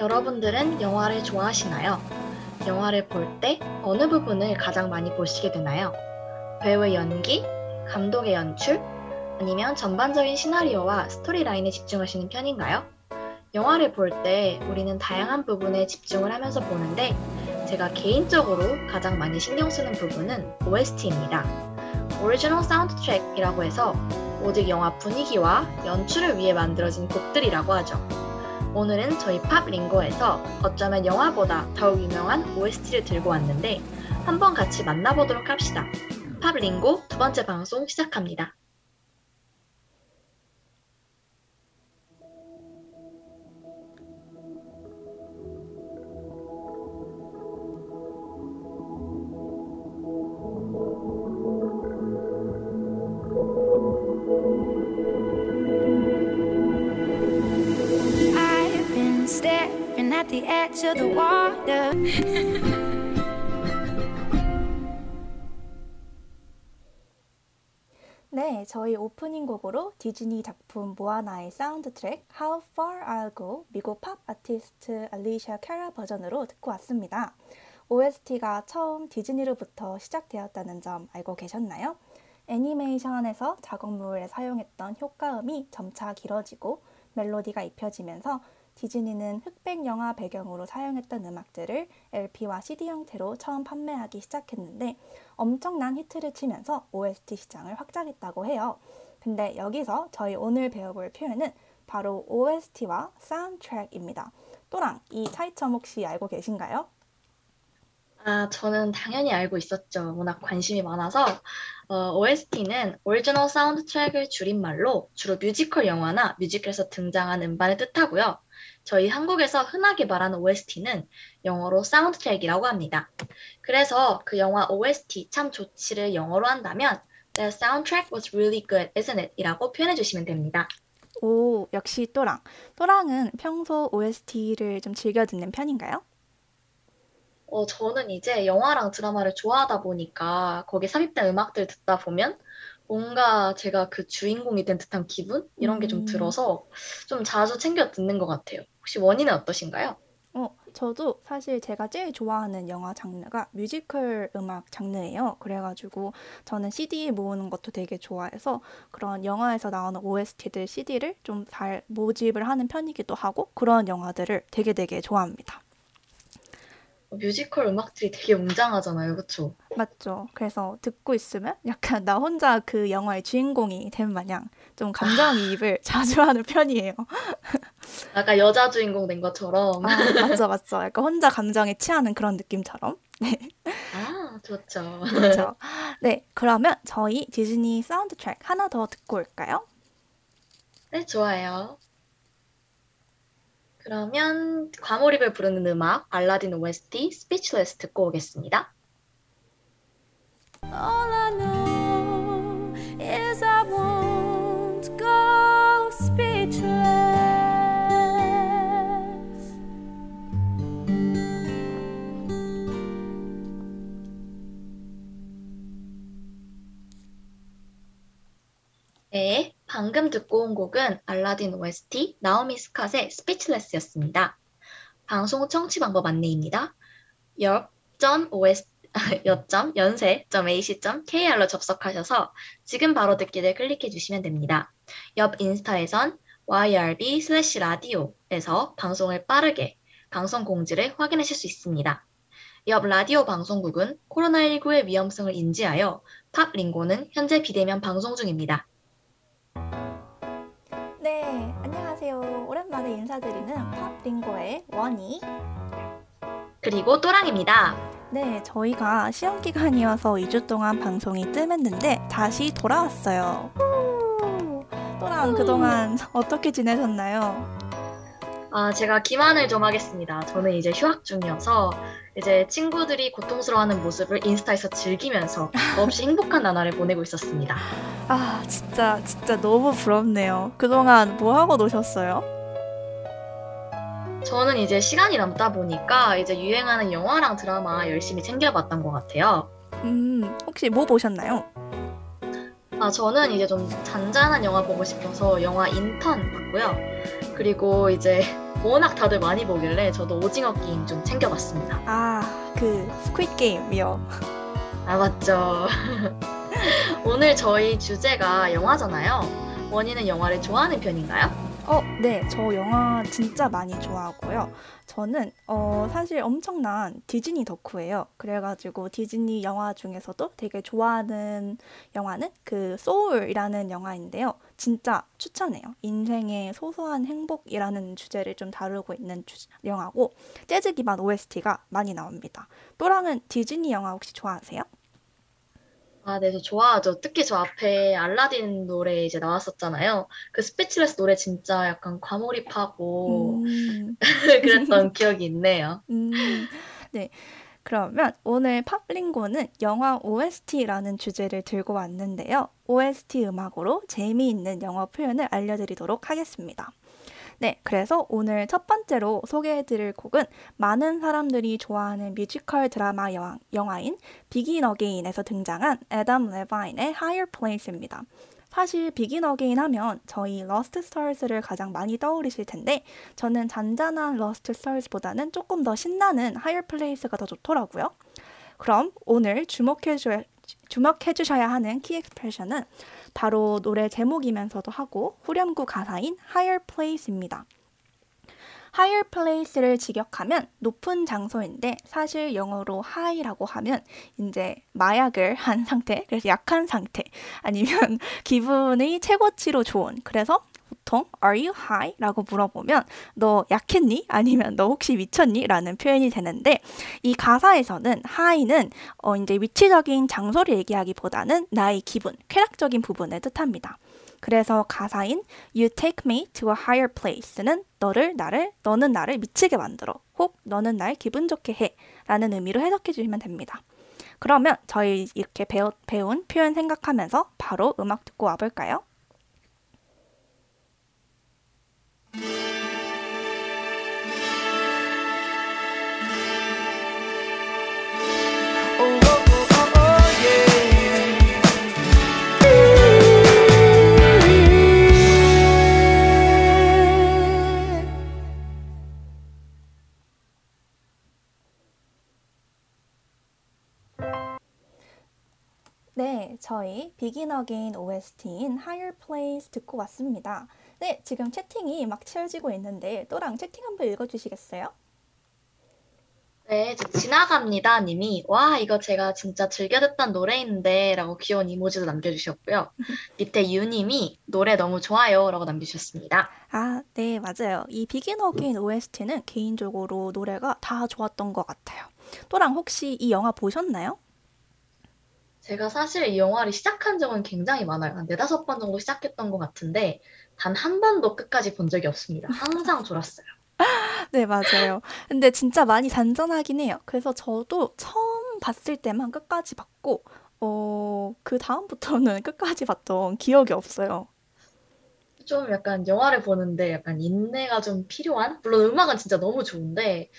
여러분들은 영화를 좋아하시나요? 영화를 볼 때 어느 부분을 가장 많이 보시게 되나요? 배우의 연기, 감독의 연출, 아니면 전반적인 시나리오와 스토리라인에 집중하시는 편인가요? 영화를 볼 때 우리는 다양한 부분에 집중을 하면서 보는데 제가 개인적으로 가장 많이 신경 쓰는 부분은 OST입니다. Original Soundtrack이라고 해서 오직 영화 분위기와 연출을 위해 만들어진 곡들이라고 하죠. 오늘은 저희 팝 링고에서 어쩌면 영화보다 더욱 유명한 OST를 들고 왔는데 한번 같이 만나보도록 합시다. 팝 링고 두 번째 방송 시작합니다. The edge of the water. 네, 저희 오프닝 곡으로 디즈니 작품 모아나의 사운드트랙 How Far I'll Go 미국 팝 아티스트 알레시아 카라 버전으로 듣고 왔습니다. OST가 처음 디즈니로부터 시작되었다는 점 알고 계셨나요? 애니메이션에서 작업물에 사용했던 효과음이 점차 길어지고 멜로디가 입혀지면서 디즈니는 흑백 영화 배경으로 사용했던 음악들을 LP와 CD 형태로 처음 판매하기 시작했는데 엄청난 히트를 치면서 OST 시장을 확장했다고 해요. 근데 여기서 저희 오늘 배워볼 표현은 바로 OST와 사운드트랙입니다. 또랑 이 차이점 혹시 알고 계신가요? 아, 저는 당연히 알고 있었죠. 워낙 관심이 많아서. 어, OST는 Original Soundtrack을 줄임말로 주로 뮤지컬 영화나 뮤지컬에서 등장한 음반을 뜻하고요. 저희 한국에서 흔하게 말하는 OST는 영어로 soundtrack이라고 합니다. 그래서 그 영화 OST 참 좋지를 영어로 한다면 The soundtrack was really good, isn't it? 이라고 표현해 주시면 됩니다. 오, 역시 또랑. 또랑은 평소 OST를 좀 즐겨 듣는 편인가요? 어, 저는 이제 영화랑 드라마를 좋아하다 보니까 거기에 삽입된 음악들 듣다 보면 뭔가 제가 그 주인공이 된 듯한 기분? 이런 게좀 음. 들어서 좀 자주 챙겨 듣는 것 같아요. 혹시 원인은 어떠신가요? 어, 저도 사실 제가 제일 좋아하는 영화 장르가 뮤지컬 음악 장르예요. 그래가지고 저는 CD 모으는 것도 되게 좋아해서 그런 영화에서 나오는 OST들 CD를 좀 잘 모집을 하는 편이기도 하고 그런 영화들을 되게 되게 좋아합니다. 어, 뮤지컬 음악들이 되게 웅장하잖아요. 그쵸? 맞죠? 그래서 듣고 있으면 약간 나 혼자 그 영화의 주인공이 된 마냥 좀 감정이입을 자주 하는 편이에요. 약간 여자 주인공 된 것처럼. 아, 맞죠, 맞죠. 약간 혼자 감정에 취하는 그런 느낌처럼. 아, 좋죠. 그렇죠. 네, 그러면 저희 디즈니 사운드 트랙 하나 더 듣고 올까요? 네, 좋아요. 그러면 과몰입을 부르는 음악 알라딘 OST Speechless 듣고 오겠습니다. 방금 듣고 온 곡은 알라딘 OST 나오미 스캇의 Speechless였습니다. 방송 청취 방법 안내입니다. 역.os 연세.ac.kr로 접속하셔서 지금 바로 듣기를 클릭해 주시면 됩니다. 옆 인스타에선 YRB 슬래시 라디오에서 방송을 빠르게 방송 공지를 확인하실 수 있습니다. 옆 라디오 방송국은 코로나19의 위험성을 인지하여 팝 링고는 현재 비대면 방송 중입니다. 오랜만에 인사드리는 팝링고의 원희. 그리고 또랑입니다. 네, 저희가 시험 기간이어서 2주 동안 방송이 뜸했는데 다시 돌아왔어요. 후! 또랑 그동안 어떻게 지내셨나요? 아, 제가 기만을 좀 하겠습니다. 저는 이제 휴학 중이어서 이제 친구들이 고통스러워하는 모습을 인스타에서 즐기면서 없이 행복한 나날을 보내고 있었습니다. 아, 진짜, 진짜 너무 부럽네요. 그동안 뭐 하고 노셨어요? 저는 이제 시간이 남다 보니까 이제 유행하는 영화랑 드라마 열심히 챙겨봤던 것 같아요. 음, 혹시 뭐 보셨나요? 아, 저는 이제 좀 잔잔한 영화 보고 싶어서 영화 인턴 봤고요. 그리고 이제 워낙 다들 많이 보길래 저도 오징어 게임 좀 챙겨봤습니다. 아, 그 Squid Game이요. 아, 맞죠. 오늘 저희 주제가 영화잖아요. 원희는 영화를 좋아하는 편인가요? 어, 네, 저 영화 진짜 많이 좋아하고요. 저는 어, 사실 엄청난 디즈니 덕후예요. 그래가지고 디즈니 영화 중에서도 되게 좋아하는 영화는 그 소울이라는 영화인데요. 진짜 추천해요. 인생의 소소한 행복이라는 주제를 좀 다루고 있는 주, 영화고 재즈 기반 OST가 많이 나옵니다. 또랑은 디즈니 영화 혹시 좋아하세요? 아, 네, 저 좋아하죠. 특히 저 앞에 알라딘 노래 이제 나왔었잖아요. 그 Speechless 노래 진짜 약간 과몰입하고 음, 그랬던 기억이 있네요. 음, 네. 그러면 오늘 팝링고는 영화 OST라는 주제를 들고 왔는데요. OST 음악으로 재미있는 영어 표현을 알려드리도록 하겠습니다. 네, 그래서 오늘 첫 번째로 소개해드릴 곡은 많은 사람들이 좋아하는 뮤지컬 드라마 영화, 영화인 Begin Again에서 등장한 애덤 레바인의 Higher Place입니다. 사실 Begin Again 하면 저희 Lost Stars를 가장 많이 떠오르실 텐데 저는 잔잔한 Lost Stars보다는 조금 더 신나는 Higher Place가 더 좋더라고요. 그럼 오늘 주목해 주 주목해 주셔야 하는 key expression은 바로 노래 제목이면서도 하고 후렴구 가사인 higher place입니다. higher place를 직역하면 높은 장소인데 사실 영어로 high라고 하면 이제 마약을 한 상태, 그래서 약한 상태 아니면 기분이 최고치로 좋은 그래서 보통 Are you high? 라고 물어보면 너 약했니? 아니면 너 혹시 미쳤니? 라는 표현이 되는데 이 가사에서는 high는 어 이제 위치적인 장소를 얘기하기보다는 나의 기분, 쾌락적인 부분을 뜻합니다. 그래서 가사인 You take me to a higher place는 너를 나를 너는 나를 미치게 만들어 혹 너는 날 기분 좋게 해 라는 의미로 해석해 주시면 됩니다. 그러면 저희 이렇게 배운 표현 생각하면서 바로 음악 듣고 와볼까요? 저희 Begin Again OST인 Higher Place 듣고 왔습니다. 네, 지금 채팅이 막 채워지고 있는데 또랑 채팅 한번 읽어주시겠어요? 네, 저 지나갑니다 님이 와, 이거 제가 진짜 즐겨 듣던 노래인데 라고 귀여운 이모지도 남겨주셨고요. 밑에 유님이 노래 너무 좋아요 라고 남겨주셨습니다. 아, 네, 맞아요. 이 Begin Again OST는 개인적으로 노래가 다 좋았던 것 같아요. 또랑 혹시 이 영화 보셨나요? 제가 사실 이 영화를 시작한 적은 굉장히 많아요. 한 네다섯 번 정도 시작했던 것 같은데 단 한 번도 끝까지 본 적이 없습니다. 항상 졸았어요. 네, 맞아요. 근데 진짜 많이 잔잔하긴 해요. 그래서 저도 처음 봤을 때만 끝까지 봤고, 어, 그 다음부터는 끝까지 봤던 기억이 없어요. 좀 약간 영화를 보는데 약간 인내가 좀 필요한? 물론 음악은 진짜 너무 좋은데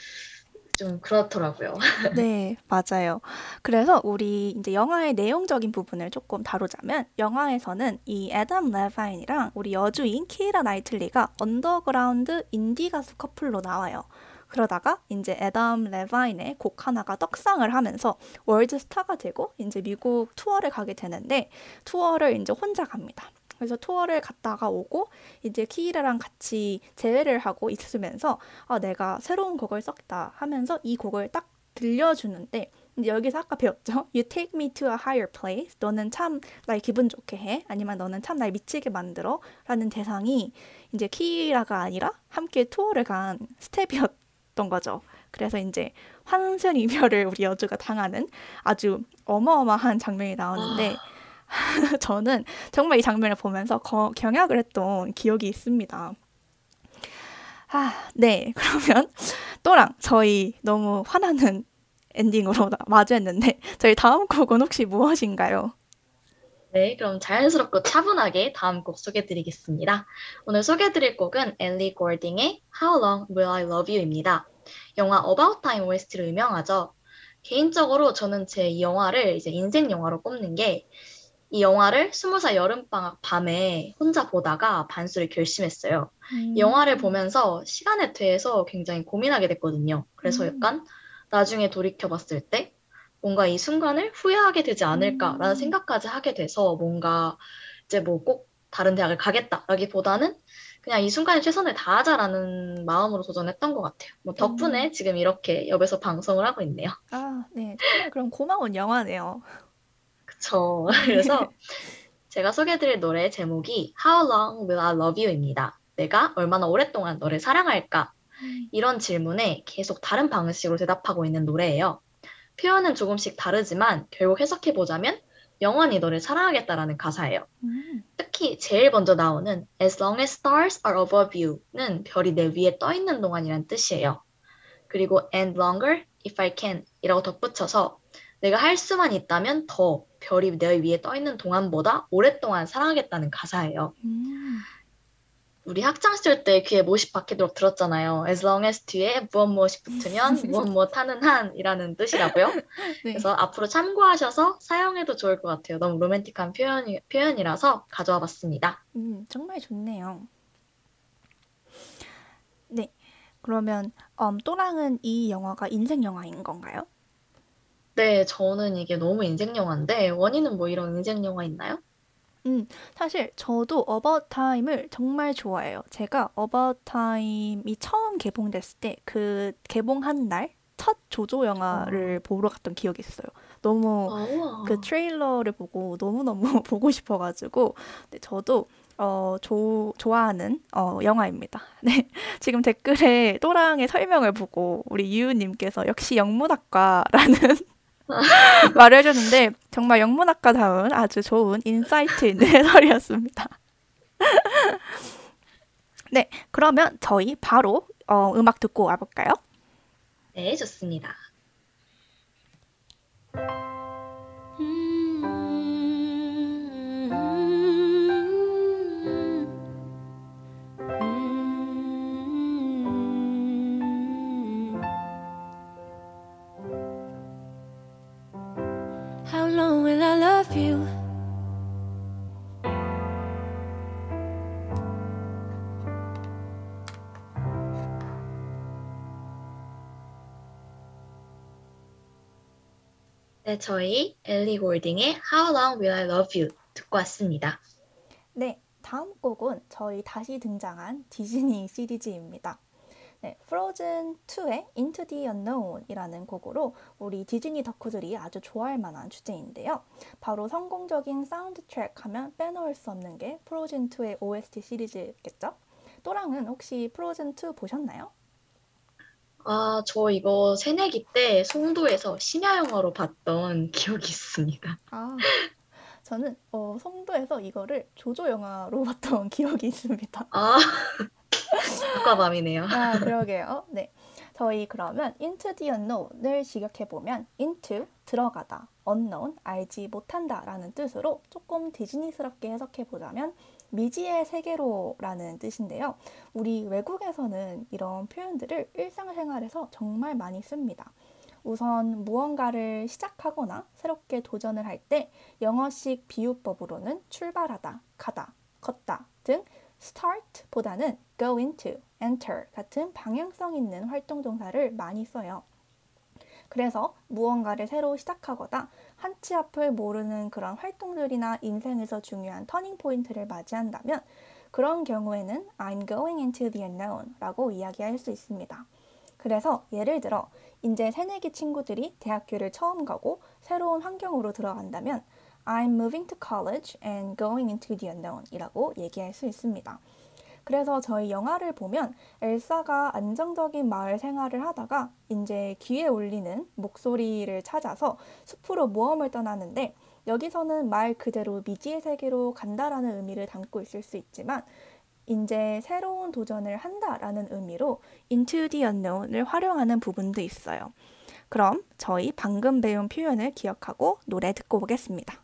좀 그렇더라고요. 네, 맞아요. 그래서 우리 이제 영화의 내용적인 부분을 조금 다루자면 영화에서는 이 애덤 레바인이랑 우리 여주인 키이라 나이틀리가 언더그라운드 인디 가수 커플로 나와요. 그러다가 이제 애덤 레바인의 곡 하나가 떡상을 하면서 월드 스타가 되고 이제 미국 투어를 가게 되는데 투어를 이제 혼자 갑니다. 그래서 투어를 갔다가 오고 이제 키이라랑 같이 재회를 하고 있으면서 아 내가 새로운 곡을 썼다 하면서 이 곡을 딱 들려주는데 여기서 아까 배웠죠. You take me to a higher place. 너는 참 날 기분 좋게 해. 아니면 너는 참 날 미치게 만들어. 라는 대상이 이제 키이라가 아니라 함께 투어를 간 스텝이었던 거죠. 그래서 이제 환승 이별을 우리 여주가 당하는 아주 어마어마한 장면이 나오는데 저는 정말 이 장면을 보면서 거- 경악을 했던 기억이 있습니다. 아, 네. 그러면 또랑 저희 너무 화나는 엔딩으로 나- 마주했는데 저희 다음 곡은 혹시 무엇인가요? 네, 그럼 자연스럽고 차분하게 다음 곡 소개드리겠습니다. 오늘 소개드릴 곡은 엘리 골딩의 How Long Will I Love You입니다. 영화 About Time OST로 유명하죠. 개인적으로 저는 제 이 영화를 이제 인생 영화로 꼽는 게 이 영화를 스무 살 여름방학 밤에 혼자 보다가 반수를 결심했어요. 음. 이 영화를 보면서 시간에 대해서 굉장히 고민하게 됐거든요. 그래서 음. 약간 나중에 돌이켜봤을 때 뭔가 이 순간을 후회하게 되지 않을까라는 음. 생각까지 하게 돼서 뭔가 이제 뭐 꼭 다른 대학을 가겠다라기보다는 그냥 이 순간에 최선을 다하자라는 마음으로 도전했던 것 같아요. 뭐 덕분에 음. 지금 이렇게 옆에서 방송을 하고 있네요. 아, 네. 정말 그럼 고마운 영화네요. 그쵸. 그래서 제가 소개해드릴 노래 제목이 How Long Will I Love You입니다. 내가 얼마나 오랫동안 너를 사랑할까? 이런 질문에 계속 다른 방식으로 대답하고 있는 노래예요. 표현은 조금씩 다르지만 결국 해석해보자면 영원히 너를 사랑하겠다라는 가사예요. 음. 특히 제일 먼저 나오는 As long as stars are above you는 별이 내 위에 떠 있는 동안이란 뜻이에요. 그리고 and longer if I can 이라고 덧붙여서 내가 할 수만 있다면 더 별이 내 위에 떠 있는 동안보다 오랫동안 사랑하겠다는 가사예요. 음. 우리 학창 시절 때 귀에 못이 박히도록 들었잖아요. As long as 뒤에 무엇 무엇이 붙으면 무엇 무엇 하는 한이라는 뜻이라고요. 네. 그래서 앞으로 참고하셔서 사용해도 좋을 것 같아요. 너무 로맨틱한 표현이, 표현이라서 가져와 봤습니다. 음, 정말 좋네요. 네. 그러면 음, 또랑은 이 영화가 인생 영화인 건가요? 네, 저는 이게 너무 인생 영화인데 원희는 뭐 이런 인생 영화 있나요? 음, 사실 저도 About Time을 정말 좋아해요. 제가 About Time이 처음 개봉됐을 때 그 개봉한 날 첫 조조 영화를 보러 갔던 기억이 있어요. 너무 아, 우와. 그 트레일러를 보고 너무너무 보고 싶어 가지고 네, 저도 어, 조, 좋아하는 어, 영화입니다. 네, 지금 댓글에 또랑의 설명을 보고 우리 유우님께서 역시 영문학과라는 말을 해줬는데 정말 영문학과다운 아주 좋은 insight 있는 해설이었습니다. 네, 그러면 저희 바로 어, 음악 듣고 와볼까요? 네, 좋습니다. 네, 저희 엘리 골딩의 How Long Will I Love You 듣고 왔습니다. 네, 다음 곡은 저희 다시 등장한 디즈니 시리즈입니다. 네, Frozen 2의 Into the Unknown이라는 곡으로 우리 디즈니 덕후들이 아주 좋아할 만한 주제인데요. 바로 성공적인 사운드 트랙 하면 빼놓을 수 없는 게 Frozen 2의 OST 시리즈겠죠? 또랑은 혹시 Frozen 2 보셨나요? 아, 저 이거 새내기 때 송도에서 심야 영화로 봤던 기억이 있습니다. 아, 저는 어, 송도에서 이거를 조조 영화로 봤던 기억이 있습니다. 아, 아까 밤이네요. 아, 그러게요. 네. 저희 그러면 into the unknown을 직역해보면 into, 들어가다, unknown, 알지 못한다 라는 뜻으로 조금 디즈니스럽게 해석해보자면 미지의 세계로라는 뜻인데요. 우리 외국에서는 이런 표현들을 일상생활에서 정말 많이 씁니다. 우선 무언가를 시작하거나 새롭게 도전을 할 때 영어식 비유법으로는 출발하다, 가다, 걷다 등 start보다는 go into, enter 같은 방향성 있는 활동 동사를 많이 써요. 그래서 무언가를 새로 시작하거나 한치 앞을 모르는 그런 활동들이나 인생에서 중요한 터닝 포인트를 맞이한다면 그런 경우에는 I'm going into the unknown 라고 이야기할 수 있습니다. 그래서 예를 들어 이제 새내기 친구들이 대학교를 처음 가고 새로운 환경으로 들어간다면 I'm moving to college and going into the unknown 이라고 얘기할 수 있습니다. 그래서 저희 영화를 보면 엘사가 안정적인 마을 생활을 하다가 이제 귀에 울리는 목소리를 찾아서 숲으로 모험을 떠나는데 여기서는 말 그대로 미지의 세계로 간다라는 의미를 담고 있을 수 있지만 이제 새로운 도전을 한다라는 의미로 into the unknown을 활용하는 부분도 있어요. 그럼 저희 방금 배운 표현을 기억하고 노래 듣고 오겠습니다.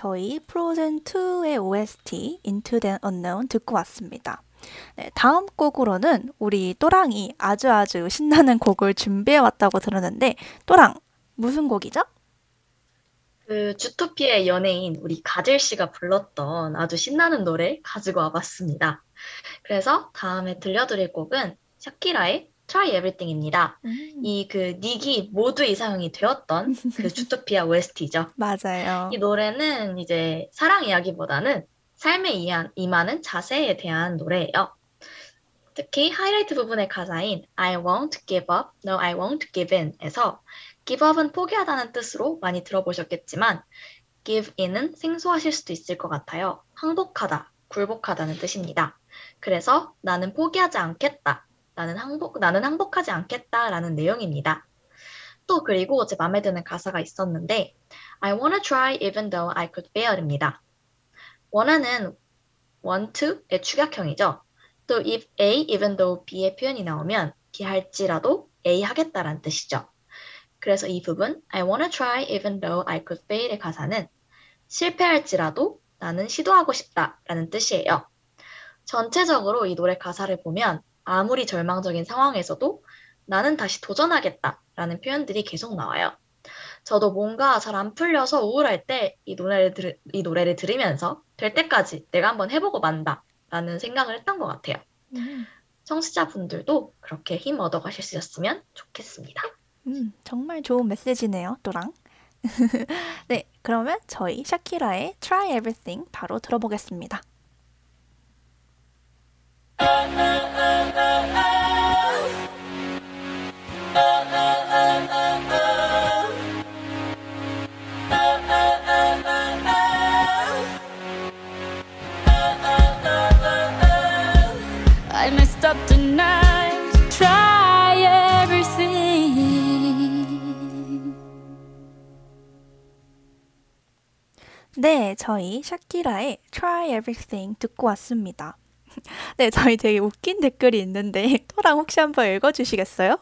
저희 프로즌 2의 OST Into the Unknown 듣고 왔습니다. 네, 다음 곡으로는 우리 또랑이 아주 아주 신나는 곡을 준비해 왔다고 들었는데 또랑 무슨 곡이죠? 그 주토피아의 연예인 우리 가젤 씨가 불렀던 아주 신나는 노래 가지고 와봤습니다. 그래서 다음에 들려드릴 곡은 샤키라의 Try Everything입니다. 음, 이그 닉이 모두 이상형이 되었던 그 주토피아 OST죠. 맞아요. 이 노래는 이제 사랑 이야기보다는 삶에 이한- 임하는 자세에 대한 노래예요. 특히 하이라이트 부분의 가사인 I won't give up, no I won't give in에서 give up은 포기하다는 뜻으로 많이 들어보셨겠지만 give in은 생소하실 수도 있을 것 같아요. 항복하다, 굴복하다는 뜻입니다. 그래서 나는 포기하지 않겠다. 나는 항복, 나는 항복하지 않겠다라는 내용입니다. 또 그리고 제 마음에 드는 가사가 있었는데 I wanna try even though I could fail입니다. 원하는 want to의 축약형이죠. 또 if A even though B의 표현이 나오면 B 할지라도 A 하겠다라는 뜻이죠. 그래서 이 부분 I wanna try even though I could fail의 가사는 실패할지라도 나는 시도하고 싶다라는 뜻이에요. 전체적으로 이 노래 가사를 보면 아무리 절망적인 상황에서도 나는 다시 도전하겠다라는 표현들이 계속 나와요. 저도 뭔가 잘 안 풀려서 우울할 때 이 노래를 들, 이 노래를 들으면서 될 때까지 내가 한번 해보고 만다라는 생각을 했던 것 같아요. 음, 청취자분들도 그렇게 힘 얻어 가실 수 있었으면 좋겠습니다. 음, 정말 좋은 메시지네요, 또랑. 네, 그러면 저희 샤키라의 Try Everything 바로 들어보겠습니다. I messed up tonight. Try everything. 네, 저희 샤키라의 Try Everything 듣고 왔습니다. 네, 저희 되게 웃긴 댓글이 있는데 또랑 혹시 한번 읽어주시겠어요?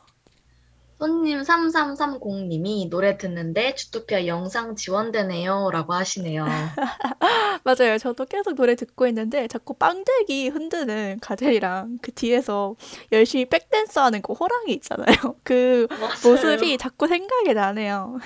손님 3330님이 노래 듣는데 주토피아 영상 지원되네요 라고 하시네요. 맞아요. 저도 계속 노래 듣고 있는데 자꾸 빵대기 흔드는 가젤이랑 그 뒤에서 열심히 백댄스 하는 그 호랑이 있잖아요. 그 모습이 자꾸 생각이 나네요.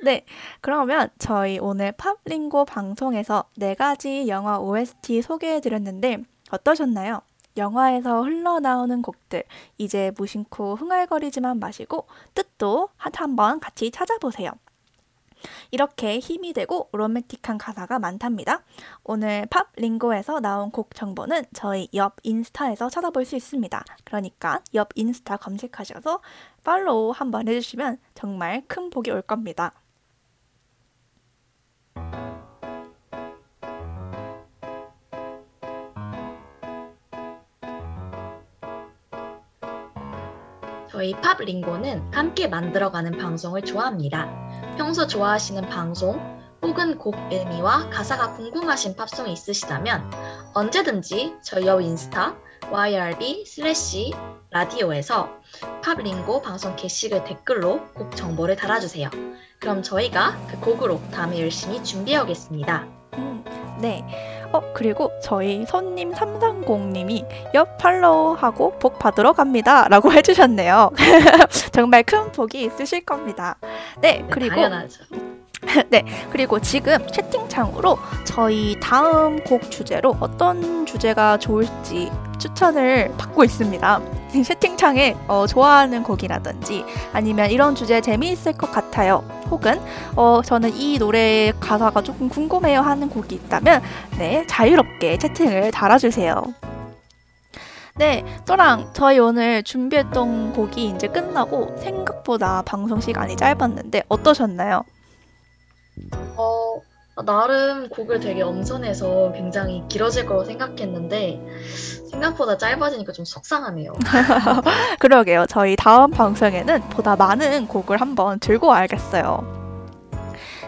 네, 그러면 저희 오늘 팝링고 방송에서 네 가지 영화 OST 소개해드렸는데 어떠셨나요? 영화에서 흘러나오는 곡들 이제 무심코 흥얼거리지만 마시고 뜻도 한- 한번 같이 찾아보세요. 이렇게 힘이 되고 로맨틱한 가사가 많답니다. 오늘 팝 링고에서 나온 곡 정보는 저희 옆 인스타에서 찾아볼 수 있습니다. 그러니까 옆 인스타 검색하셔서 팔로우 한번 해주시면 정말 큰 복이 올 겁니다. 저희 팝 링고는 함께 만들어가는 방송을 좋아합니다. 평소 좋아하시는 방송 혹은 곡 의미와 가사가 궁금하신 팝송이 있으시다면 언제든지 저희 여 인스타 YRB slash 라디오에서 팝 링고 방송 게시글 댓글로 곡 정보를 달아주세요. 그럼 저희가 그 곡으로 다음에 열심히 준비해 오겠습니다. 음, 네. 어, 그리고 저희 손님 330님이 옆 팔로우하고 복 받으러 갑니다. 라고 해주셨네요. 정말 큰 복이 있으실 겁니다. 네, 네, 그리고 당연하죠. 네, 그리고 지금 채팅창으로 저희 다음 곡 주제로 어떤 주제가 좋을지 추천을 받고 있습니다. 채팅창에 어, 좋아하는 곡이라든지 아니면 이런 주제 재미있을 것 같아요. 혹은 어, 저는 이 노래 가사가 조금 궁금해요 하는 곡이 있다면 네, 자유롭게 채팅을 달아주세요. 네, 저랑 저희 오늘 준비했던 곡이 이제 끝나고 생각보다 방송 시간이 짧았는데 어떠셨나요? 어, 나름 곡을 되게 엄선해서 굉장히 길어질 거라고 생각했는데 생각보다 짧아지니까 좀 속상하네요. 그러게요. 저희 다음 방송에는 보다 많은 곡을 한번 들고 와야겠어요.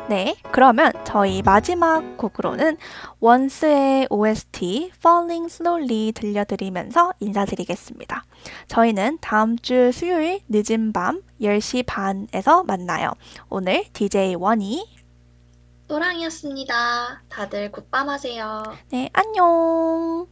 네, 그러면 저희 마지막 곡으로는 원스의 OST Falling Slowly 들려드리면서 인사드리겠습니다. 저희는 다음 주 수요일 늦은 밤 10시 반에서 만나요. 오늘 DJ 원이 또랑이었습니다. 다들 굿밤 하세요. 네, 안녕.